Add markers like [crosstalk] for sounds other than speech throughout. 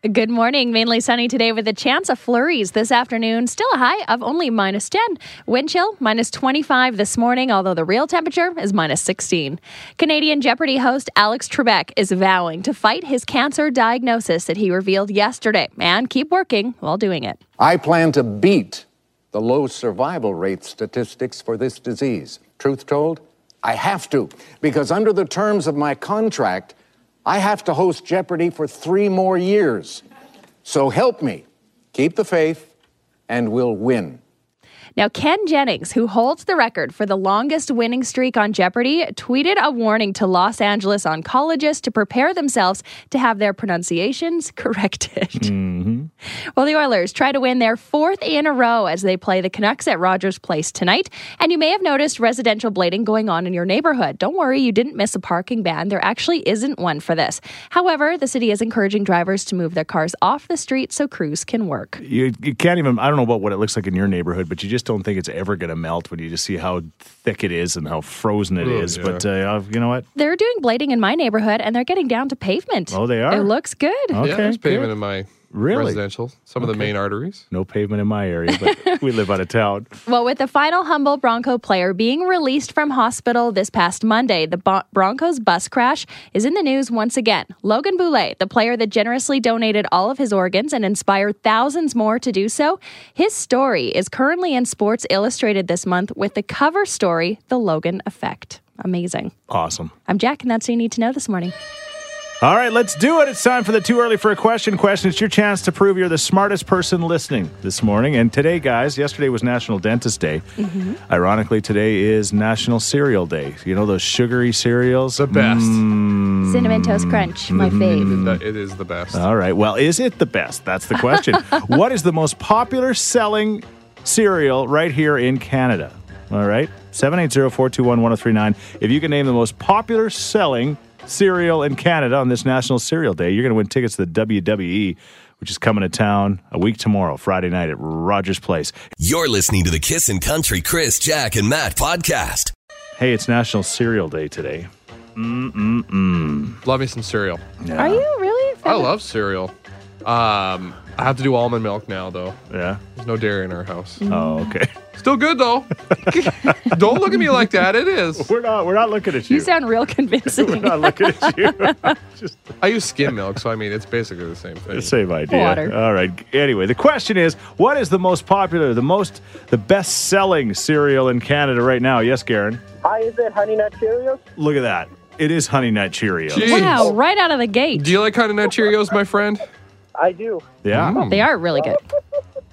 Good morning. Mainly sunny today with a chance of flurries this afternoon. Still a high of only minus 10. Wind chill minus 25 this morning, although the real temperature is minus 16. Canadian Jeopardy host Alex Trebek is vowing to fight his cancer diagnosis that he revealed yesterday and keep working while doing it. I plan to beat the low survival rate statistics for this disease. Truth told, I have to, because under the terms of my contract, I have to host Jeopardy for three more years. So help me. Keep the faith, and we'll win. Now, Ken Jennings, who holds the record for the longest winning streak on Jeopardy, tweeted a warning to Los Angeles oncologists to prepare themselves to have their pronunciations [laughs] corrected. Mm-hmm. Well, the Oilers try to win their fourth in a row as they play the Canucks at Rogers Place tonight. And you may have noticed residential blading going on in your neighborhood. Don't worry, you didn't miss a parking ban. There actually isn't one for this. However, the city is encouraging drivers to move their cars off the street so crews can work. You, you can't even, I don't know about what it looks like in your neighborhood, but you just don't think it's ever going to melt when you just see how thick it is and how frozen it Oh, is. yeah. But uh, you know what? They're doing blading in my neighborhood and they're getting down to pavement. Oh, they are? It looks good. Okay, yeah, there's pavement good. in my Really? residential. Some of the main arteries. No pavement in my area, but [laughs] we live out of town. Well, with the final Humboldt Bronco player being released from hospital this past Monday, the Bo- Broncos bus crash is in the news once again. Logan Boulet, the player that generously donated all of his organs and inspired thousands more to do so, his story is currently in Sports Illustrated this month with the cover story, The Logan Effect. Amazing. Awesome. I'm Jack, and that's what you need to know this morning. All right, let's do it. It's time for the too early for a question question. It's your chance to prove you're the smartest person listening this morning. And today, guys, yesterday was National Dentist Day. Mm-hmm. Ironically, today is National Cereal Day. You know those sugary cereals? The best. Mm. Cinnamon Toast Crunch, my mm-hmm. fave. It is the best. All right. Well, is it the best? That's the question. [laughs] what is the most popular selling cereal right here in Canada? All right. 780-421-1039. If you can name the most popular selling cereal in Canada on this National Cereal Day, you're going to win tickets to the WWE, which is coming to town a week tomorrow, Friday night at Rogers Place. You're listening to the Kissin' Country Chris, Jack, and Matt podcast. Hey, it's National Cereal Day today. Mmm. Love me some cereal. Are you really? I love cereal. Um, I have to do almond milk now, though. Yeah. There's no dairy in our house. Oh, okay. [laughs] Still good though. [laughs] Don't look at me like that. It is. [laughs] We're not we're not looking at you. You sound real convincing. we're convincing. not looking at you. Just I use skim milk, so I mean it's basically the same thing. The same idea. Water. All right. Anyway, the question is, what is the most popular, the most, the best-selling cereal in Canada right now? Yes, Garen. Hi, is it Honey Nut Cheerios? Look at that. It is Honey Nut Cheerios. Jeez. wow, right out of the gate. Do you like Honey Nut Cheerios, my friend? I do. Yeah. Mm. They are really good.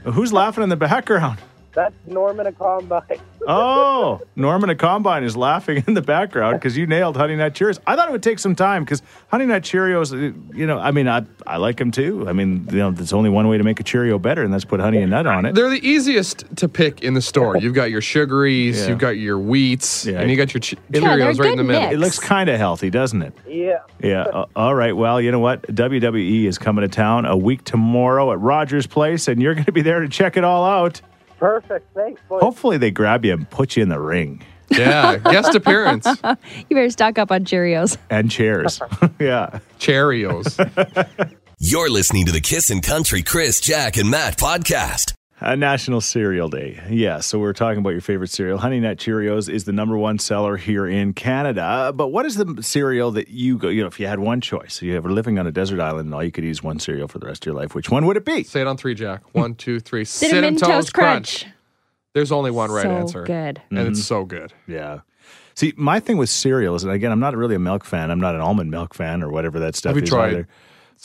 [laughs] Who's laughing in the background? That's Norman a Combine. Oh, Norman at Combine is laughing in the background because you nailed Honey Nut Cheerios. I thought it would take some time because Honey Nut Cheerios, uh, you know, I mean, I, I like them too. I mean, you know, there's only one way to make a Cheerio better, and that's put honey and nut on it. They're the easiest to pick in the store. You've got your sugaries, Yeah. you've got your wheats, Yeah. and you got your che- they're Cheerios right in the good middle. mix. It looks kind of healthy, doesn't it? Yeah. Yeah. uh, all right. Well, you know what? WWE is coming to town a week tomorrow at Rogers Place, and you're going to be there to check it all out. Perfect. Thanks, boys. Hopefully, they grab you and put you in the ring Yeah, guest appearance. [laughs] You better stock up on Cheerios. and chairs. [laughs] yeah. Cheerios. [laughs] You're listening to the Kissin' Country Chris, Jack, and Matt podcast. A National Cereal Day. Yeah. So we're talking about your favorite cereal. Honey Nut Cheerios is the number one seller here in Canada. But what is the cereal that you go? You know, if you had one choice, you were living on a desert island and all you could eat is one cereal for the rest of your life. Which one would it be? Say it on three, Jack. One, two, three. [laughs] Cinnamon, Toast, Crunch. There's only one right so answer. good. And it's mm-hmm. so good. Yeah. See, my thing with cereal is, and again, I'm not really a milk fan. I'm not an almond milk fan or whatever that stuff Have you is tried either.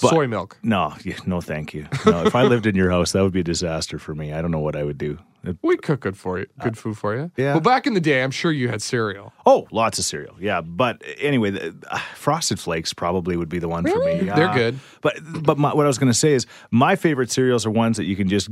But- soy milk? No, [laughs] no, thank you. No, if I lived in your house, that would be a disaster for me. I don't know what I would do. It- We cook good for you. Good food for you. Uh, yeah. Well, back in the day, I'm sure you had cereal. oh, lots of cereal. Yeah, but anyway, the, uh, Frosted Flakes probably would be the one for Really? me. They're Yeah. good. But but my, what I was going to say is my favorite cereals are ones that you can just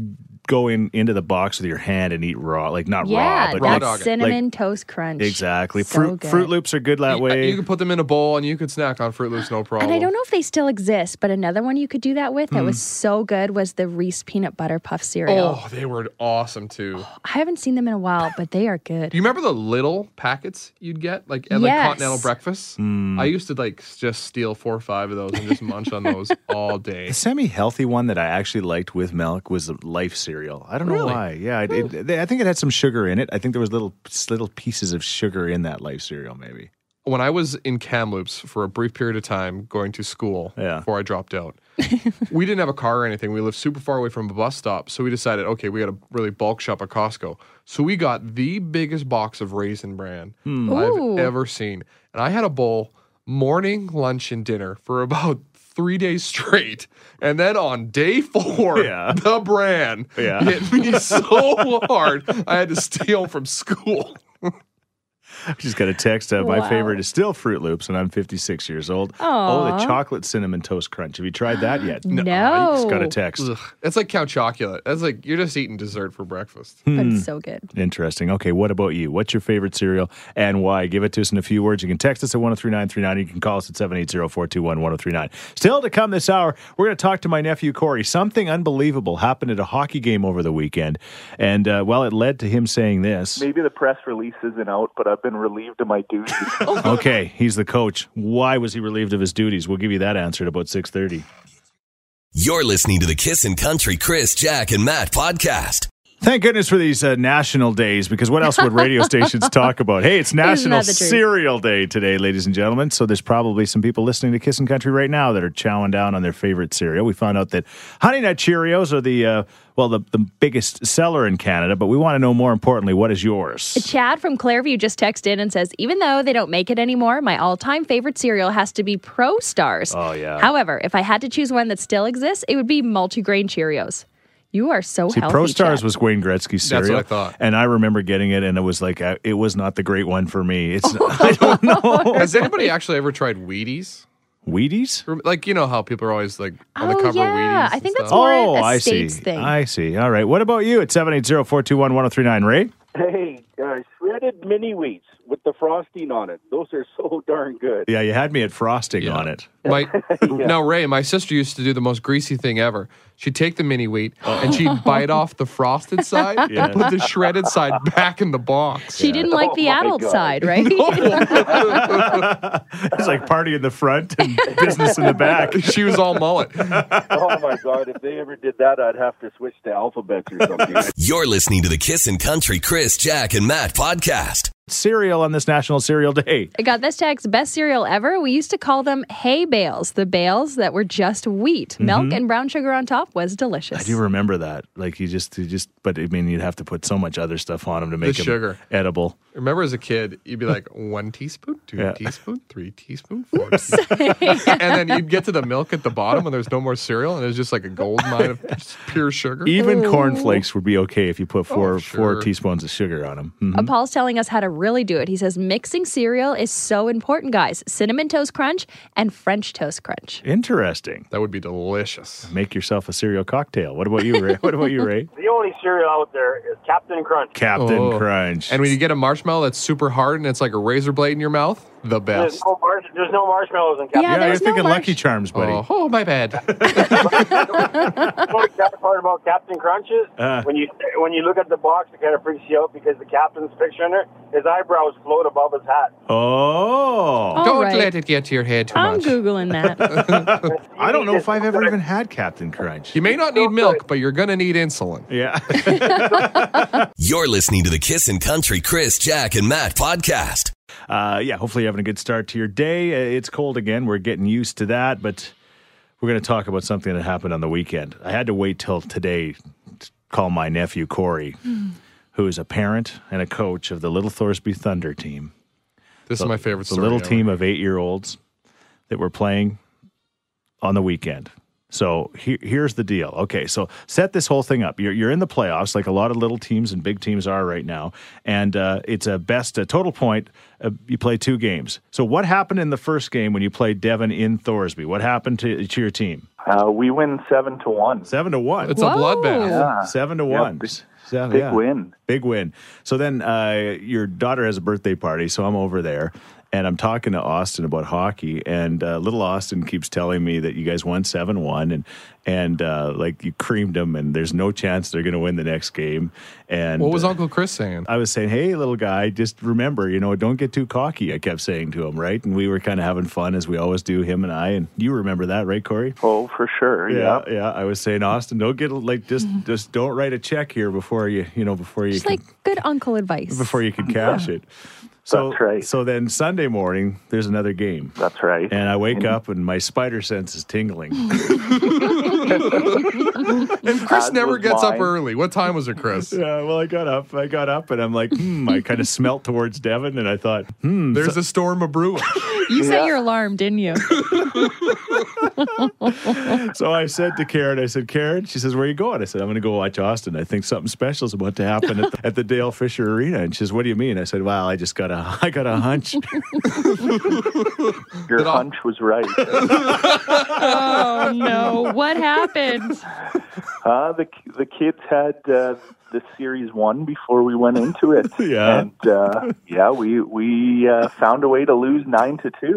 go in into the box with your hand and eat raw, like not Yeah, raw, but raw that's dog it. cinnamon toast crunch. exactly. So Fruit good. Froot Loops are good that You- way. You can put them in a bowl and you could snack on Froot Loops, no problem. And I don't know if they still exist, but another one you could do that with that was Hmm. so good was the Reese peanut butter puff cereal. Oh, they were awesome too. Too. I haven't seen them in a while, but they are good. Do you remember the little packets you'd get like at like Yes. continental breakfasts? Mm. I used to like just steal four or five of those and just munch on those [laughs] all day. The semi-healthy one that I actually liked with milk was the Life cereal. I don't know why. Yeah, it, it, they- I think it had some sugar in it. I think there was little little pieces of sugar in that Life cereal, maybe. When I was in Kamloops for a brief period of time going to school Yeah. before I dropped out, [laughs] we didn't have a car or anything. We lived super far away from a bus stop. So we decided, okay, we got to really bulk shop at Costco. So we got the biggest box of Raisin Bran hmm. Ooh. I've ever seen. And I had a bowl morning, lunch, and dinner for about [laughs] three days straight. And then on day four, [laughs] Yeah. the bran Yeah. hit me so hard I had to stay home from school. I [laughs] just got a text. Uh, my favorite is still Froot Loops, and I'm 56 years old. Oh, the chocolate cinnamon toast crunch. Have you tried that [gasps] yet? No. I just got a text. Ugh. It's like Count Chocolate. That's like you're just eating dessert for breakfast. But Hmm. it's so good. Interesting. Okay, what about you? What's your favorite cereal and why? Give it to us in a few words. You can text us at 103939. You can call us at 780-421-1039. Still to come this hour, we're going to talk to my nephew Corey. Something unbelievable happened at a hockey game over the weekend. And, uh, well, it led to him saying this. Maybe the press release isn't out, but I've been relieved of my duties. [laughs] Okay, he's the coach. Why was he relieved of his duties? We'll give you that answer at about 630. You're listening to the Kissin' Country Chris, Jack, and Matt podcast. Thank goodness for these uh, national days because what else would radio [laughs] stations talk about? Hey, it's National that the truth? Cereal Day today, ladies and gentlemen. So there's probably some people listening to Kissin' Country right now that are chowing down on their favorite cereal. We found out that Honey Nut Cheerios are the, uh, well, the, the biggest seller in Canada, but we want to know more importantly, what is yours? Chad from Clareview just texted in and says, even though they don't make it anymore, my all time favorite cereal has to be Pro Stars. Oh, yeah. However, if I had to choose one that still exists, it would be multigrain Cheerios. You are so See, healthy. Pro Stars Chad. was Wayne Gretzky's cereal. That's what. I thought. And I remember getting it, and it was like, uh, it was not the great one for me. It's, [laughs] [laughs] I don't know. [laughs] Has anybody actually ever tried Wheaties? Wheaties? Like you know how people are always like on the Oh, cover yeah. of Wheaties. I think that's stuff. more Oh, a I see. Thing. I see. All right. What about you at 780-421-1039, Ray? Hey, uh, shredded mini wheats with the frosting on it. Those are so darn good. Yeah, you had me at frosting Yeah. on it. My now Ray, my sister used to do the most greasy thing ever. She'd take the mini wheat oh. and she'd bite off the frosted side [laughs] Yeah. and put the shredded side back in the box. She didn't like Oh the adult God. side, [laughs] right? It's like party in the front and business in the back. [laughs] She was all mullet. oh my God! If they ever did that, I'd have to switch to alphabets or something. You're listening to the Kissin' Country Chris, Jack, and Matt podcast. Cereal on this National Cereal Day. I got this text best cereal ever. We used to call them hay bales, the bales that were just wheat. Milk and brown sugar on top was delicious. Mm-hmm. I do remember that. Like you just, you just, but I mean, you'd have to put so much other stuff on them to make them sugar. edible. Remember as a kid, you'd be [laughs] like one teaspoon, two Yeah. teaspoon, three teaspoon, four teaspoon. [laughs] and then you'd get to the milk at the bottom and there's no more cereal and it was just like a gold mine of [laughs] pure sugar. Even cornflakes would be okay if you put four Oh, four sure. teaspoons of sugar on them. Uh, Paul's telling us how to really do it. He says mixing cereal is so important, guys. Cinnamon toast crunch and French toast crunch. Interesting. That would be delicious. Make yourself a cereal cocktail. What about you, Ray? what about you, Ray? [laughs] the only cereal out there is Captain Crunch. Captain Oh. Crunch. And when you get a marshmallow that's super hard and it's like a razor blade in your mouth, the There's best. no, mar- there's no marshmallows in Captain Yeah, yeah, you're there's no thinking marsh- Lucky Charms, buddy. Oh, oh, my bad. [laughs] [laughs] The sad part about Captain Crunch is Uh. when you when you look at the box, it kind of freaks you out because the captain's picture in there, his eyebrows float above his hat. Oh. All Don't right. let it get to your head too I'm much. Googling [laughs] that. I don't know if I've ever even had Captain Crunch. You may not need milk, but you're going to need insulin. Yeah. You're listening to the Kissin' Country Chris, Jack, and Matt podcast. Uh, yeah, hopefully you're having a good start to your day. Uh, It's cold again. We're getting used to that, but we're going to talk about something that happened on the weekend. I had to wait till today to call my nephew Corey, who is a parent and a coach of the Little Thorsby Thunder team. This is my favorite The story. little ever. team of eight year olds that were playing on the weekend. So he, here's the deal. Okay, so set this whole thing up. You're, you're in the playoffs, like a lot of little teams and big teams are right now, and uh, it's a best a total point. Uh, you play two games. So what happened in the first game when you played Devon in Thorsby? What happened to, to your team? Uh, we win seven to one. Seven to one. It's a bloodbath. Yeah. Seven to Yeah, one. big- Seven- big yeah. win. Big win. So then uh, your daughter has a birthday party, so I'm over there and I'm talking to Austin about hockey, and uh, little Austin keeps telling me that you guys won seven one, and and uh, like you creamed them, and there's no chance they're going to win the next game. And What was uh, Uncle Chris saying? I was saying, hey, little guy, just remember, you know, don't get too cocky. I kept saying to him, right? And we were kind of having fun as we always do, him and I. And you remember that, right, Corey? Oh, for sure. Yeah. yeah. yeah. I was saying, Austin, don't get like just [laughs] just don't write a check here before you, you know, before you Just can, like good uncle advice. before you can cash it. So, That's right. So then Sunday morning, there's another game. That's right. And I wake up and my spider sense is tingling. [laughs] And Chris As never was gets up early. What time was it, Chris? [laughs] yeah, well, I got up. I got up and I'm like, hmm, I kind of smelt towards Devon and I thought, hmm, There's a storm of brewing. [laughs] you set Yeah. your alarm, didn't you? [laughs] [laughs] So I said to Karen, I said, Karen, she says, where are you going? I said, I'm going to go watch Austin. I think something special is about to happen at the, at the Dale Fisher Arena. And she says, what do you mean? I said, well, I just got a, [laughs] I got a hunch. Your hunch was right. oh no! What happened? Uh, the the kids had uh, the series one before we went into it. [laughs] Yeah. and uh, yeah, we we uh, found a way to lose nine to two.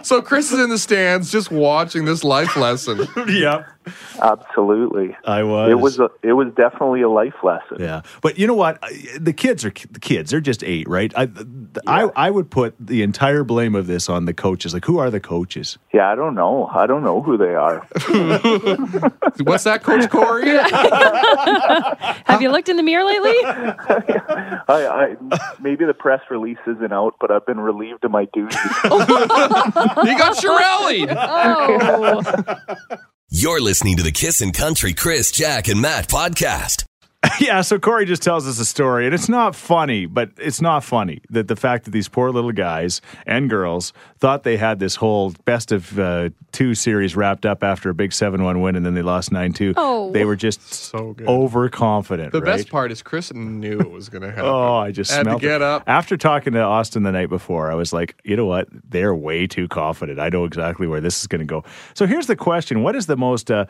[laughs] so Chris is in the stands just watching this life lesson. [laughs] yeah, Absolutely, I was. it was a, it was definitely a life lesson. Yeah, but you know what? The kids are the kids. They're just eight, right? I, I, I would put the entire blame of this on the coaches. Like, who are the coaches? Yeah, I don't know. I don't know who they are. What's that, Coach Corey? [laughs] Have you looked in the mirror lately? [laughs] I, I maybe the press release isn't out, but I've been relieved of my duties. [laughs] You got Chiarelli. Oh, You're listening to the Kissin' Country Chris, Jack, and Matt podcast. [laughs] yeah, so Corey just tells us a story, and it's not funny, but it's not funny that the fact that these poor little guys and girls thought they had this whole best of uh, two series wrapped up after a big 7 1 win, and then they lost 9 2. Oh. They were just So good. overconfident. The right? best part is Chris knew it was going to happen. Oh, I just had to smelled get it. up. After talking to Austin the night before, I was like, you know what? They're way too confident. I know exactly where this is going to go. So here's the question: What is the most uh,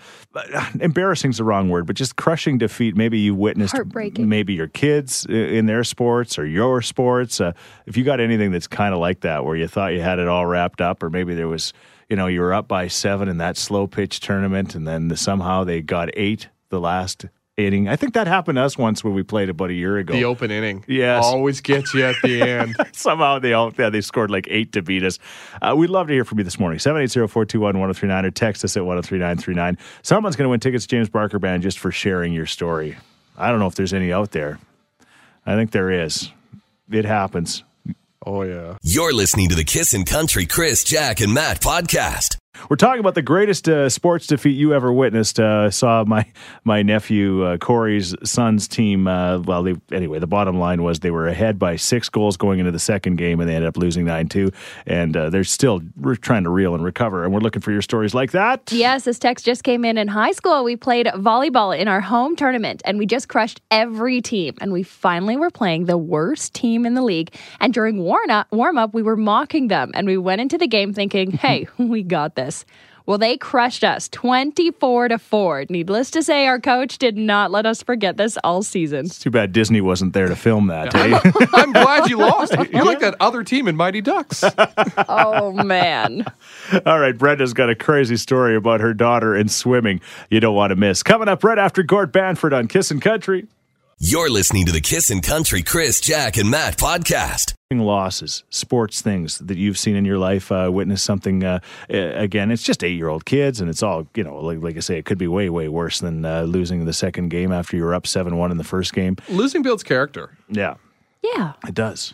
embarrassing? Is the wrong word, but just crushing defeat. Maybe you witnessed, maybe your kids in their sports or your sports. Uh, if you got anything that's kind of like that, where you thought you had it all wrapped up, or maybe there was, you know, you were up by seven in that slow pitch tournament, and then somehow they got eight the last inning. I think that happened to us once when we played about a year ago. The open inning. Yes. Always gets you at the end. [laughs] Somehow they all yeah, they scored like eight to beat us. Uh, we'd love to hear from you this morning. 780-421-1039 or text us at 103939. Someone's going to win tickets to James Barker Band just for sharing your story. I don't know if there's any out there. I think there is. It happens. Oh, yeah. You're listening to the Kissin' Country Chris, Jack, and Matt podcast. We're talking about the greatest uh, sports defeat you ever witnessed. Uh, I saw my my nephew uh, Corey's son's team. Uh, well, they, anyway, the bottom line was they were ahead by six goals going into the second game, and they ended up losing nine two. And uh, they're still we're trying to reel and recover. And we're looking for your stories like that. yes. This text just came in. In high school, we played volleyball in our home tournament, and we just crushed every team. And we finally were playing the worst team in the league. And during warm up, warm up, we were mocking them, and we went into the game thinking, [laughs] "Hey, [laughs] we got this." Well, they crushed us 24 to 4. Needless to say, our coach did not let us forget this all season. Too bad Disney wasn't there to film that. eh? [laughs] I'm glad you [laughs] lost. You're like that other team in Mighty Ducks. Oh, man. [laughs] All right, Brenda's got a crazy story about her daughter and swimming. You don't want to miss. Coming up right after Gord Bamford on Kissin' Country. You're listening to the Kissin' Country Chris, Jack, and Matt podcast. losses, sports things that you've seen in your life, uh, witness something. Uh, again, it's just eight-year-old kids, and it's all you know. Like, like I say, it could be way, way worse than uh, losing the second game after you were up seven-one in the first game. Losing builds character. Yeah, Yeah. it does.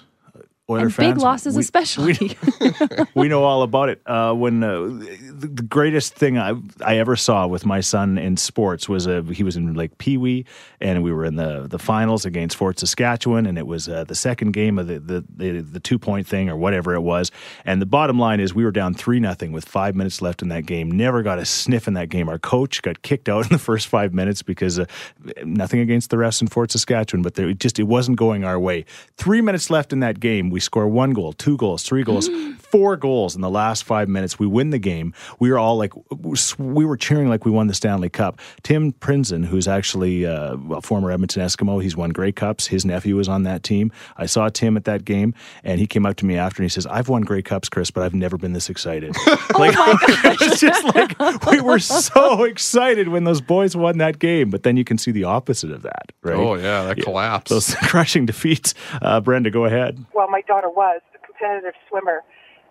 Oiler And fans, big losses, we- especially. [laughs] we know all about it. Uh, when uh, the, the greatest thing I, I ever saw with my son in sports was uh, he was in like Pee Wee, and we were in the, the finals against Fort Saskatchewan, and it was uh, the second game of the the, the, the two point thing or whatever it was. And the bottom line is we were down three nothing with five minutes left in that game. Never got a sniff in that game. Our coach got kicked out [laughs] in the first five minutes because uh, nothing against the refs in Fort Saskatchewan, but there, it just it wasn't going our way. Three minutes left in that game. We We score one goal, two goals, three goals, [gasps] four goals in the last five minutes. We win the game. We were all like, we were cheering like we won the Stanley Cup. Tim Prinzen, who's actually uh, a former Edmonton Eskimo, he's won Grey Cups. His nephew was on that team. I saw Tim at that game, and he came up to me after and he says, "I've won Grey Cups, Chris, but I've never been this excited." [laughs] like, [laughs] it was just like we were [laughs] so excited when those boys won that game, but then you can see the opposite of that, right? Oh yeah, that collapse. Those crushing defeats. Uh, Brenda, go ahead. well, my daughter was a competitive swimmer,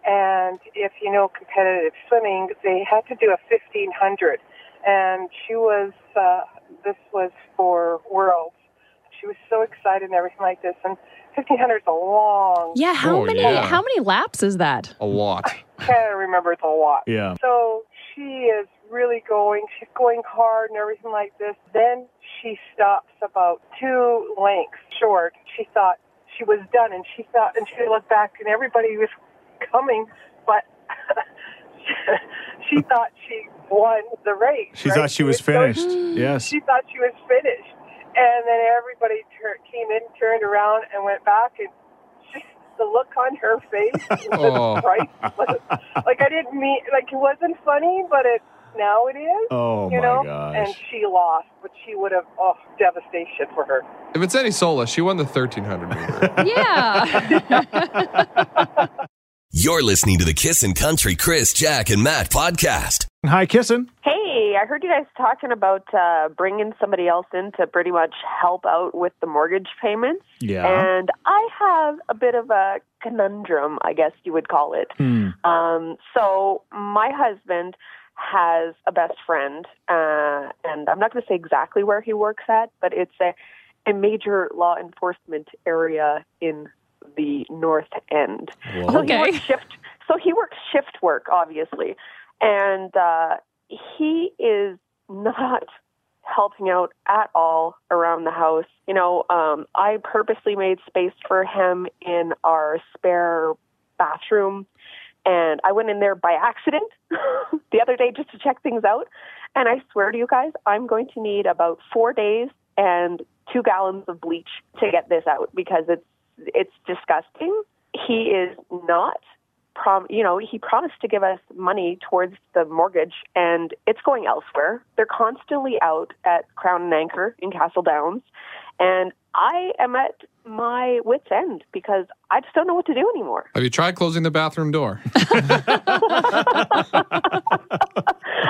and if you know competitive swimming, they had to do a fifteen hundred, and she was. Uh, this was for worlds. She was so excited and everything like this, and fifteen hundred is a long. Yeah, how Oh, many yeah. how many laps is that? a lot. I can't remember it's a lot. Yeah. So she is really going. She's going hard and everything like this. Then she stops about two lengths short. She thought she was done, and she thought, and she looked back, and everybody was coming, but [laughs] she thought she won the race. She right? thought she was so- finished. Yes. She thought she was finished, and then everybody tur- came in, turned around, and went back, and she, the look on her face [laughs] was Oh. priceless. like I didn't mean, like it wasn't funny, but it now it is. Oh you my know, gosh. and she lost, but she would have oh devastation for her. If it's any solace, she won the 1300 meter. [laughs] Yeah. [laughs] You're listening to the Kissin' Country Chris, Jack, and Matt podcast. Hi, kissing. Hey, I heard you guys talking about uh, bringing somebody else in to pretty much help out with the mortgage payments. Yeah. And I have a bit of a conundrum, I guess you would call it. Hmm. Um, so, my husband has a best friend, uh, and I'm not going to say exactly where he works at, but it's a, a major law enforcement area in the North End. Whoa. So Okay. he works shift. So he works shift work, obviously, and uh, he is not helping out at all around the house. You know, um, I purposely made space for him in our spare bathroom, and I went in there by accident [laughs] the other day just to check things out. And I swear to you guys, I'm going to need about four days and two gallons of bleach to get this out because it's it's disgusting. He is not prom you know, he promised to give us money towards the mortgage and it's going elsewhere. They're constantly out at Crown and Anchor in Castle Downs and I am at my wits end because I just don't know what to do anymore. Have you tried closing the bathroom door? [laughs]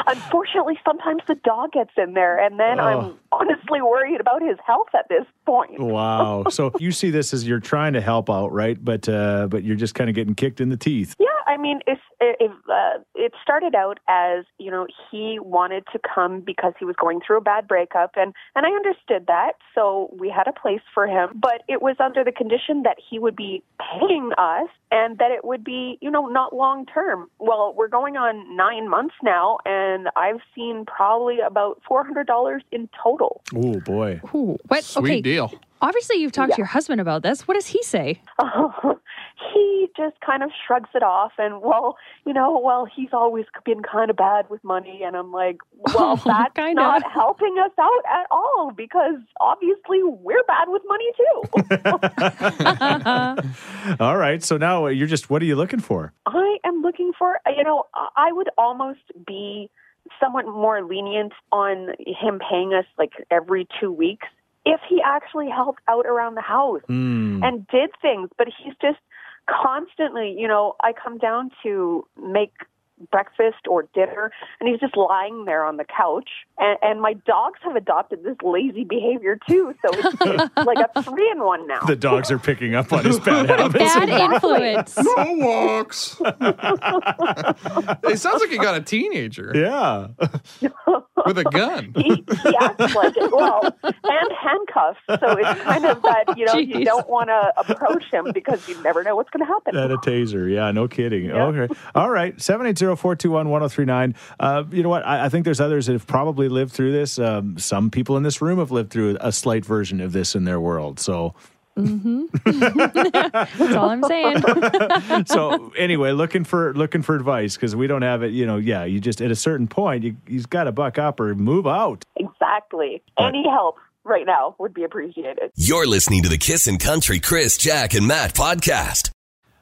Unfortunately, sometimes the dog gets in there and then Oh. I'm honestly worried about his health at this point. Wow. so you see this as you're trying to help out, right? But uh, but you're just kind of getting kicked in the teeth. Yeah, I mean, it's, it, uh, it started out as you know he wanted to come because he was going through a bad breakup, and and I understood that, so we had a place for him. But it was under the condition that he would be paying us, and that it would be you know not long term. Well, we're going on nine months now, and I've seen probably about four hundred dollars in total. Oh boy. Ooh, what? Sweet okay. deal. Obviously, you've talked to your husband about this. What does he say? [laughs] he just kind of shrugs it off and well you know well he's always been kind of bad with money and i'm like [laughs] well Oh, that's kinda. not helping us out at all because obviously we're bad with money too [laughs] All right. So now you're just what are you looking for? i am looking for you know I- i would almost be somewhat more lenient on him paying us like every two weeks if he actually helped out around the house Hmm. and did things, but he's just constantly, you know, I come down to make breakfast or dinner and he's just lying there on the couch and, and my dogs have adopted this lazy behavior too so it's, it's [laughs] like a three in one now The dogs are picking up on his bad habits. [laughs] Bad influence. No walks. [laughs] it sounds like you got a teenager Yeah. With a gun. [laughs] he, he acts like it well and handcuffs so it's kind of that you know Jeez. you don't want to approach him because you never know what's going to happen And a taser. Yeah, no kidding. Okay. All right. 780 421 1039. Uh, You know what? I, I think there's others that have probably lived through this. Um, some people in this room have lived through a slight version of this in their world. So, Mm-hmm. [laughs] That's all I'm saying. [laughs] so anyway, looking for looking for advice because we don't have it. You know, yeah, you just at a certain point, you you've got to buck up or move out. exactly any help right now would be appreciated You're listening to the Kissin' Country Chris, Jack, and Matt podcast.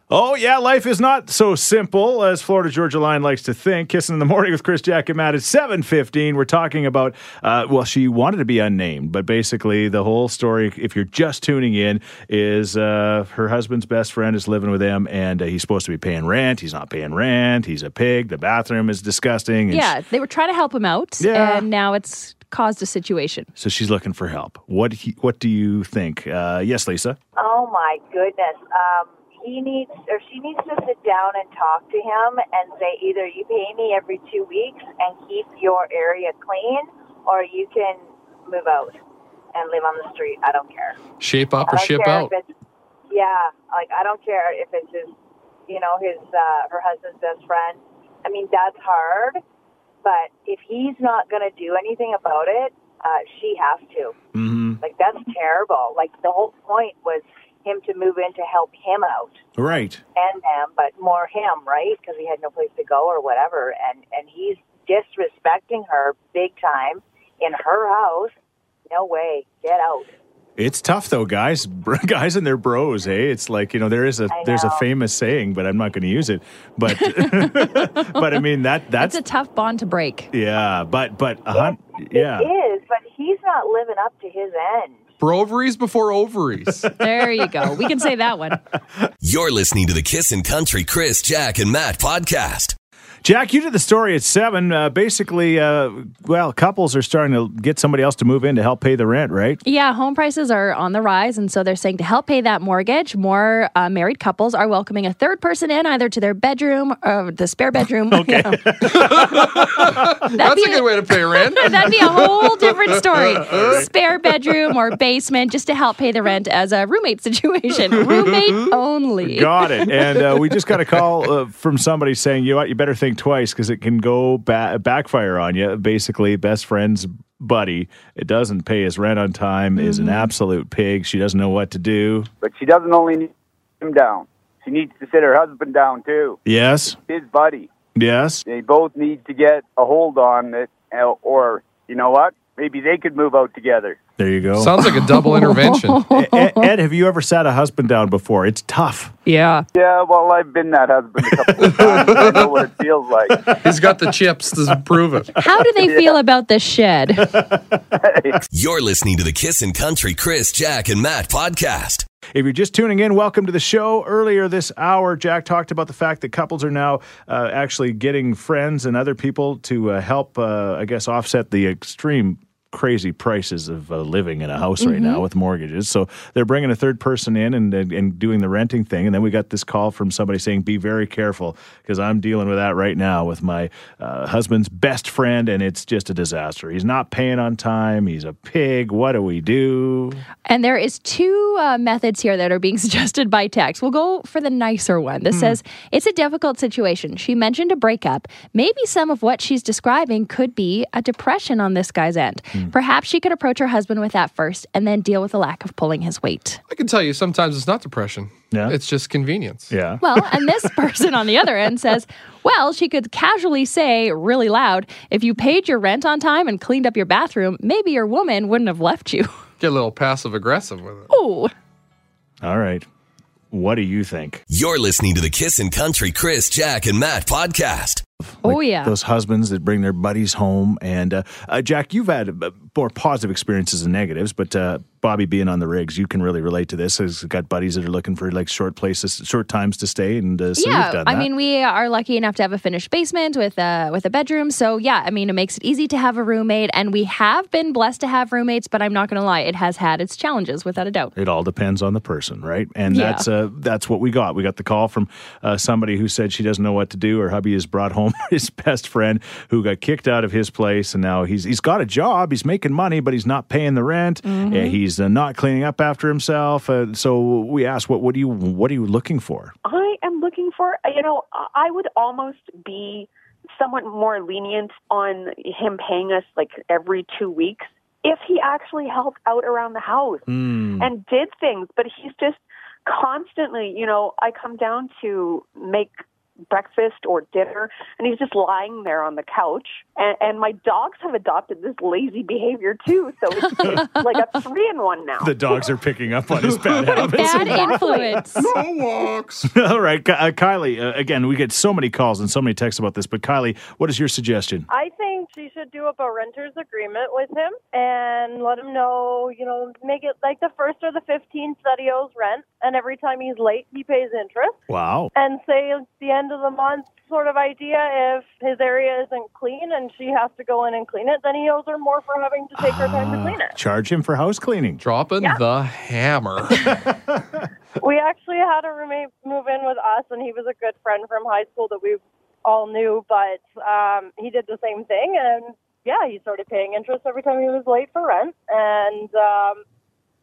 Oh, yeah, life is not so simple as Florida Georgia Line likes to think. Kissing in the morning with Chris Jack and Matt at 7.15. We're talking about, uh, well, she wanted to be unnamed, but basically the whole story, if you're just tuning in, is uh, her husband's best friend is living with him, and uh, he's supposed to be paying rent. He's not paying rent. He's a pig. The bathroom is disgusting. and Yeah, they were trying to help him out, Yeah. and now it's caused a situation. So she's looking for help. What he, what do you think? Uh, yes, Lisa. Oh my goodness. Um, he needs or she needs to sit down and talk to him and say either you pay me every two weeks and keep your area clean, or you can move out and live on the street. I don't care. Shape up or ship out. yeah, like I don't care if it's his, you know, his uh, her husband's best friend. I mean, that's hard, but if he's not going to do anything about it, uh, she has to. Mm-hmm. Like that's terrible. Like the whole point was him to move in to help him out Right. and them, but more him, right? Because he had no place to go or whatever, and and he's disrespecting her big time in her house. No way, get out. It's tough though, guys. [laughs] Guys and their bros, hey. It's like you know there is a there's a famous saying, but I'm not going to use it. But [laughs] but I mean that that's it's a tough bond to break. yeah. But but a hun- yeah. It is, but he's not living up to his end. Broveries before ovaries. [laughs] There you go. We can say that one. You're listening to the Kissin' Country Chris, Jack, and Matt podcast. Jack, you did the story at seven. Uh, basically, uh, well, couples are starting to get somebody else to move in to help pay the rent, right? Yeah, home prices are on the rise. And so they're saying to help pay that mortgage, more uh, married couples are welcoming a third person in, either to their bedroom or the spare bedroom. [laughs] Okay. [laughs] That's a good way to pay rent. [laughs] That'd be a whole different story. Spare bedroom or basement just to help pay the rent as a roommate situation. Roommate only. Got it. And uh, we just got a call uh, from somebody saying, you know what, you better think twice because it can go ba- backfire on you. Basically, best friend's buddy, it doesn't pay his rent on time, is Mm-hmm. an absolute pig. She doesn't know what to do. But she doesn't only need him down. She needs to sit her husband down too. Yes. His buddy. Yes. They both need to get a hold on it, uh, or you know what? Maybe they could move out together. There you go. Sounds like a double [laughs] intervention. Ed, Ed, have you ever sat a husband down before? It's tough. Yeah. Yeah, well, I've been that husband a couple of times. I know what it feels like. [laughs] He's got the chips to prove it. How do they feel about the shed? [laughs] You're listening to the Kissin' Country Chris, Jack, and Matt podcast. If you're just tuning in, welcome to the show. Earlier this hour, Jack talked about the fact that couples are now uh, actually getting friends and other people to uh, help, uh, I guess, offset the extreme crazy prices of uh, living in a house right now with mortgages. So they're bringing a third person in and, and and doing the renting thing. And then we got this call from somebody saying, "Be very careful because I'm dealing with that right now with my uh, husband's best friend, and it's just a disaster. He's not paying on time. He's a pig. What do we do?" And there is two uh, methods here that are being [laughs] suggested by text. We'll go for the nicer one. This says it's a difficult situation. She mentioned a breakup. Maybe some of what she's describing could be a depression on this guy's end. Mm. Perhaps she could approach her husband with that first, and then deal with the lack of pulling his weight. I can tell you sometimes it's not depression. Yeah. It's just convenience. Yeah. [laughs] Well, and this person on the other end says, well, she could casually say really loud, if you paid your rent on time and cleaned up your bathroom, maybe your woman wouldn't have left you. [laughs] Get a little passive aggressive with it. Oh. All right. What do you think? You're listening to the Kissin' Country Chris, Jack, and Matt podcast. Oh, yeah. Those husbands that bring their buddies home. And uh, uh, Jack, you've had uh, more positive experiences than negatives, but uh, Bobby being on the rigs, you can really relate to this. Has got buddies that are looking for like short places, short times to stay, and uh, so yeah, I mean, we are lucky enough to have a finished basement with a with a bedroom. So yeah, I mean, it makes it easy to have a roommate, and we have been blessed to have roommates. But I'm not going to lie, it has had its challenges, without a doubt. It all depends on the person, right? And Yeah. that's uh, that's what we got. We got the call from uh, somebody who said she doesn't know what to do. Her hubby has brought home [laughs] his best friend who got kicked out of his place, and now he's he's got a job. He's making money, but he's not paying the rent. Mm-hmm. Uh, he's uh, not cleaning up after himself. Uh, so we asked, what what do you what are you looking for? I am looking for, you know, I would almost be somewhat more lenient on him paying us like every two weeks if he actually helped out around the house Hmm. and did things. But he's just constantly, you know, I come down to make breakfast or dinner, and he's just lying there on the couch. And, and my dogs have adopted this lazy behavior too, so it's, it's [laughs] like a three in one now. The dogs are picking up on his bad [laughs] habits. Bad influence. No [laughs] walks. All right, Ky- uh, Kylie. Uh, again, we get so many calls and so many texts about this, but Kylie, what is your suggestion? I think she should do up a renter's agreement with him and let him know, you know, make it like the first or the 15th that he owes rent. And every time he's late, he pays interest. Wow. And say at the end of the month sort of idea if his area isn't clean and she has to go in and clean it, then he owes her more for having to take her time to clean it. Ah, charge him for house cleaning. Dropping the hammer. [laughs] We actually had a roommate move in with us, and he was a good friend from high school that we all knew, but um, he did the same thing. And yeah, he started paying interest every time he was late for rent. And um,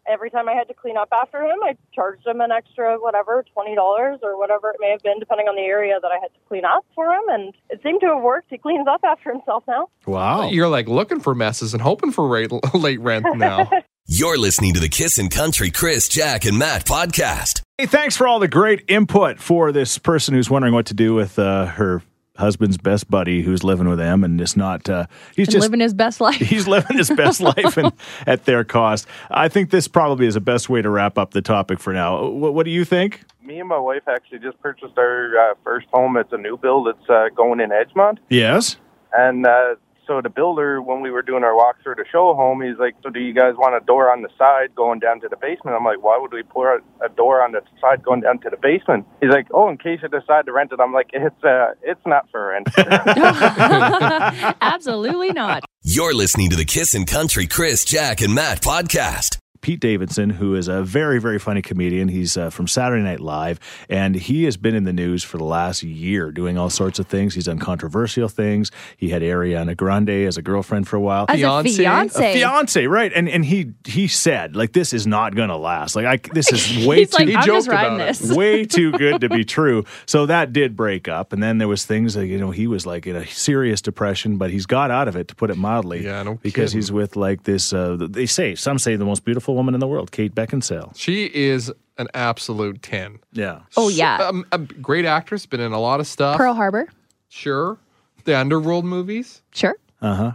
every time I had to clean up after him, I charged him an extra, whatever, $20 or whatever it may have been, depending on the area that I had to clean up for him. And it seemed to have worked. He cleans up after himself now. Wow. You're like looking for messes and hoping for rate, [laughs] late rent now. [laughs] You're listening to the Kissin' Country Chris, Jack, and Matt podcast. Hey, thanks for all the great input for this person who's wondering what to do with uh, her husband's best buddy who's living with them and it's not. Uh, he's And just living his best life. [laughs] He's living his best life and [laughs] at their cost. I think this probably is the best way to wrap up the topic for now. What, what do you think? Me and my wife actually just purchased our uh, first home. It's a new build. It's uh, going in Edgemont. Yes. And uh, so the builder, when we were doing our walkthrough to show home, he's like, "So do you guys want a door on the side going down to the basement?" I'm like, "Why would we put a door on the side going down to the basement?" He's like, "Oh, in case you decide to rent it." I'm like, "It's uh, it's not for rent." [laughs] Absolutely not. You're listening to the Kissin' Country Chris, Jack, and Matt podcast. Pete Davidson, who is a very, very funny comedian. He's uh, from Saturday Night Live, and he has been in the news for the last year doing all sorts of things. He's done controversial things. He had Ariana Grande as a girlfriend for a while. As a Fiancé? fiancé. A fiance, right? And and he he said like this is not going to last. Like I, this is [laughs] way He's too. like, He I'm joked riding about it. this. way [laughs] too good to be true. So that did break up, and then there was things that you know he was like in a serious depression, but he's got out of it to put it mildly. Yeah, no because kidding. he's with like this. Uh, they say some say the most beautiful woman in the world, Kate Beckinsale. She is an absolute 10. Yeah. Oh, yeah. Um, a great actress, been in a lot of stuff. Pearl Harbor. Sure. The Underworld movies. Sure. Uh huh.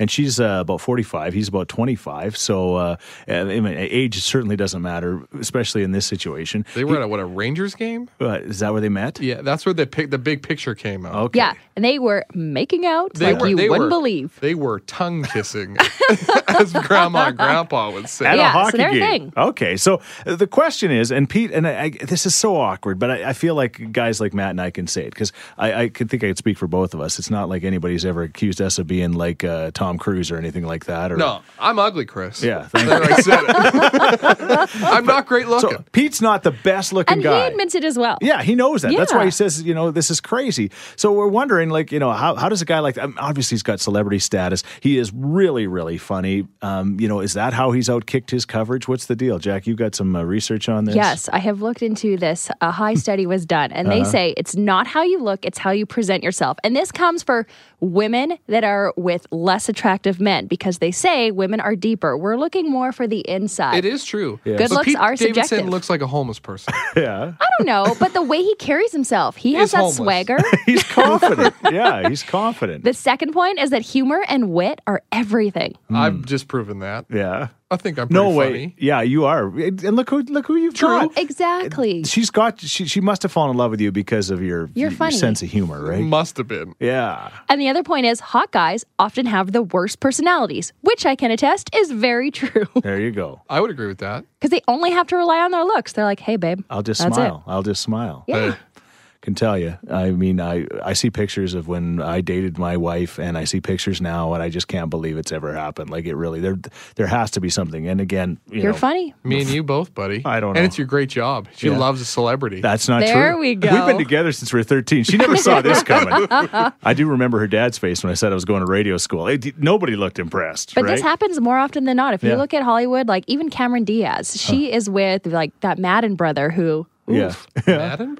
And she's uh, about 45. He's about 25. So uh, I mean, age certainly doesn't matter, especially in this situation. They were at a, what a Rangers game. Uh, is that where they met? Yeah, that's where the pic, the big picture came out. Okay. Yeah. And they were making out They like were, you they wouldn't were, believe. They were tongue kissing, [laughs] as Grandma and Grandpa would say. At Yeah, a hockey they're game. thing. Okay, so uh, the question is, and Pete, and I, I, this is so awkward, but I, I feel like guys like Matt and I can say it because I, I could think I could speak for both of us. It's not like anybody's ever accused us of being like uh, Tom Cruise or anything like that. Or No, I'm ugly, Chris. Yeah, thank There, I said it. [laughs] I'm not great looking. So Pete's not the best looking And guy. he admits it as well. Yeah, he knows that. That's why he says, you know, this is crazy. So we're wondering, like, you know, how, how does a guy like that? obviously he's got celebrity status. He is really, really funny. Um, you know, is that how he's outkicked his coverage? What's the deal, Jack? You got some uh, research on this? Yes, I have looked into this. A high study was done, and they Uh-huh. say it's not how you look, it's how you present yourself. And this comes for women that are with less attractive men because they say women are deeper. We're looking more for the inside. It is true. Good But looks Pete are Davidson subjective. looks like a homeless person. [laughs] yeah. I don't know, but the way he carries himself, he has He's that homeless. swagger. [laughs] he's [laughs] confident. yeah, he's confident. The second point is that humor and wit are everything. I've hmm. just proven that. yeah. I think I'm pretty No way. funny. Yeah, you are. And look who look who you've got. Exactly. She's got. She, she must have fallen in love with you because of your, You're your funny. sense of humor, right? Must have been. Yeah. And the other point is hot guys often have the worst personalities, which I can attest is very true [laughs] There you go. I would agree with that. because they only have to rely on their looks. They're like, hey, babe. I'll just That's smile. I'll just smile. Yeah. Can tell you. I mean, I I see pictures of when I dated my wife, and I see pictures now, and I just can't believe it's ever happened. Like it really there there has to be something. And again, you You're know, funny. Me and you both, buddy. I don't know. And it's your great job. She Yeah. loves a celebrity. That's not There true. we go. We've been together since we were 13. She never saw this coming. [laughs] I do remember her dad's face when I said I was going to radio school. It, nobody looked impressed, But right? this happens more often than not. If you look at Hollywood, like even Cameron Diaz, she is with like that Madden brother who, yeah. [laughs] Madden?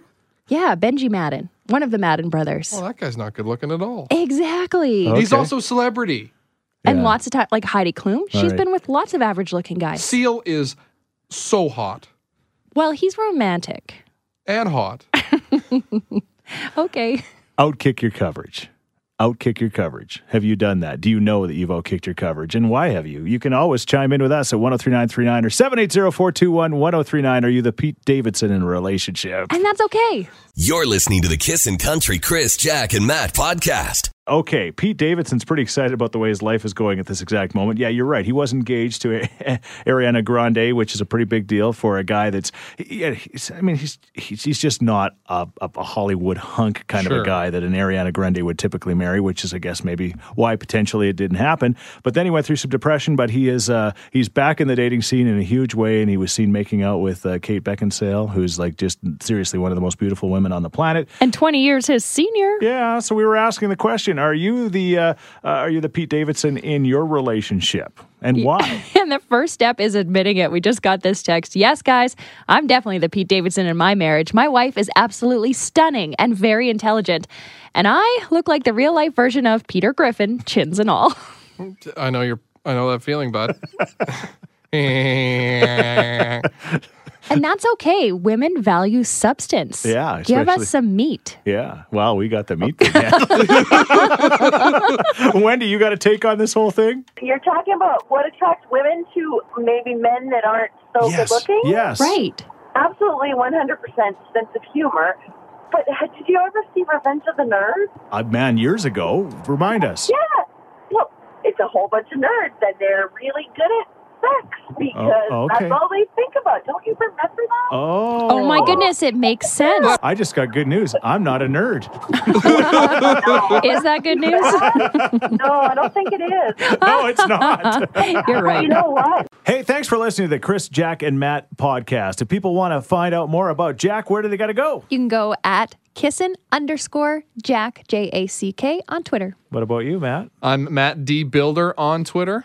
Yeah, Benji Madden, one of the Madden brothers. Well, that guy's not good looking at all. Exactly. Oh, he's also a celebrity. And Yeah. lots of time, like Heidi Klum, she's right. been with lots of average looking guys. Seal is so hot Well, he's romantic. and hot. [laughs] Okay. Outkick your coverage. Outkick your coverage. Have you done that? Do you know that you've outkicked your coverage? And why have you? You can always chime in with us at 103939 or 780 421 1039. Are you the Pete Davidson in a relationship? And that's okay. You're listening to the Kissin' Country Chris, Jack, and Matt podcast. Okay, Pete Davidson's pretty excited about the way his life is going at this exact moment. Yeah, you're right. He was engaged to [laughs] Ariana Grande, which is a pretty big deal for a guy that's. Yeah, he's, I mean, he's he's, he's just not a, a Hollywood hunk kind of a guy that an Ariana Grande would typically marry, which is, I guess, maybe why potentially it didn't happen. But then he went through some depression. But he is uh, he's back in the dating scene in a huge way, and he was seen making out with uh, Kate Beckinsale, who's like just seriously one of the most beautiful women on the planet. And 20 years his senior. Yeah, so we were asking the question: Are you the uh, uh, are you the Pete Davidson in your relationship, and why? [laughs] And the first step is admitting it. We just got this text. Yes, guys, I'm definitely the Pete Davidson in my marriage. My wife is absolutely stunning and very intelligent. And I look like the real life version of Peter Griffin, chins and all. I know you're. I know that feeling, bud. [laughs] [laughs] And that's okay. Women value substance. Yeah, Give us some meat. yeah, well, we got the meat. [laughs] thing. [laughs] Wendy, you got a take on this whole thing? You're talking about what attracts women to maybe men that aren't so Yes, good looking? yes. Right. Absolutely 100% sense of humor. But did you ever see Revenge of the Nerds? Uh, man, years ago. Remind us. Yeah. Well, it's a whole bunch of nerds and they're really good at sex because Oh, okay. that's all they think about. Don't you remember that? Oh. Oh my goodness, it makes sense. [laughs] I just got good news. I'm not a nerd. [laughs] Is that good news? [laughs] no, I don't think it is. no, it's not. You're right. You know what? Hey, thanks for listening to the Chris, Jack, and Matt podcast. If people want to find out more about Jack, where do they got to go? You can go at kissin underscore Jack, J A C K, on Twitter. What about you, Matt? I'm Matt D Builder on Twitter.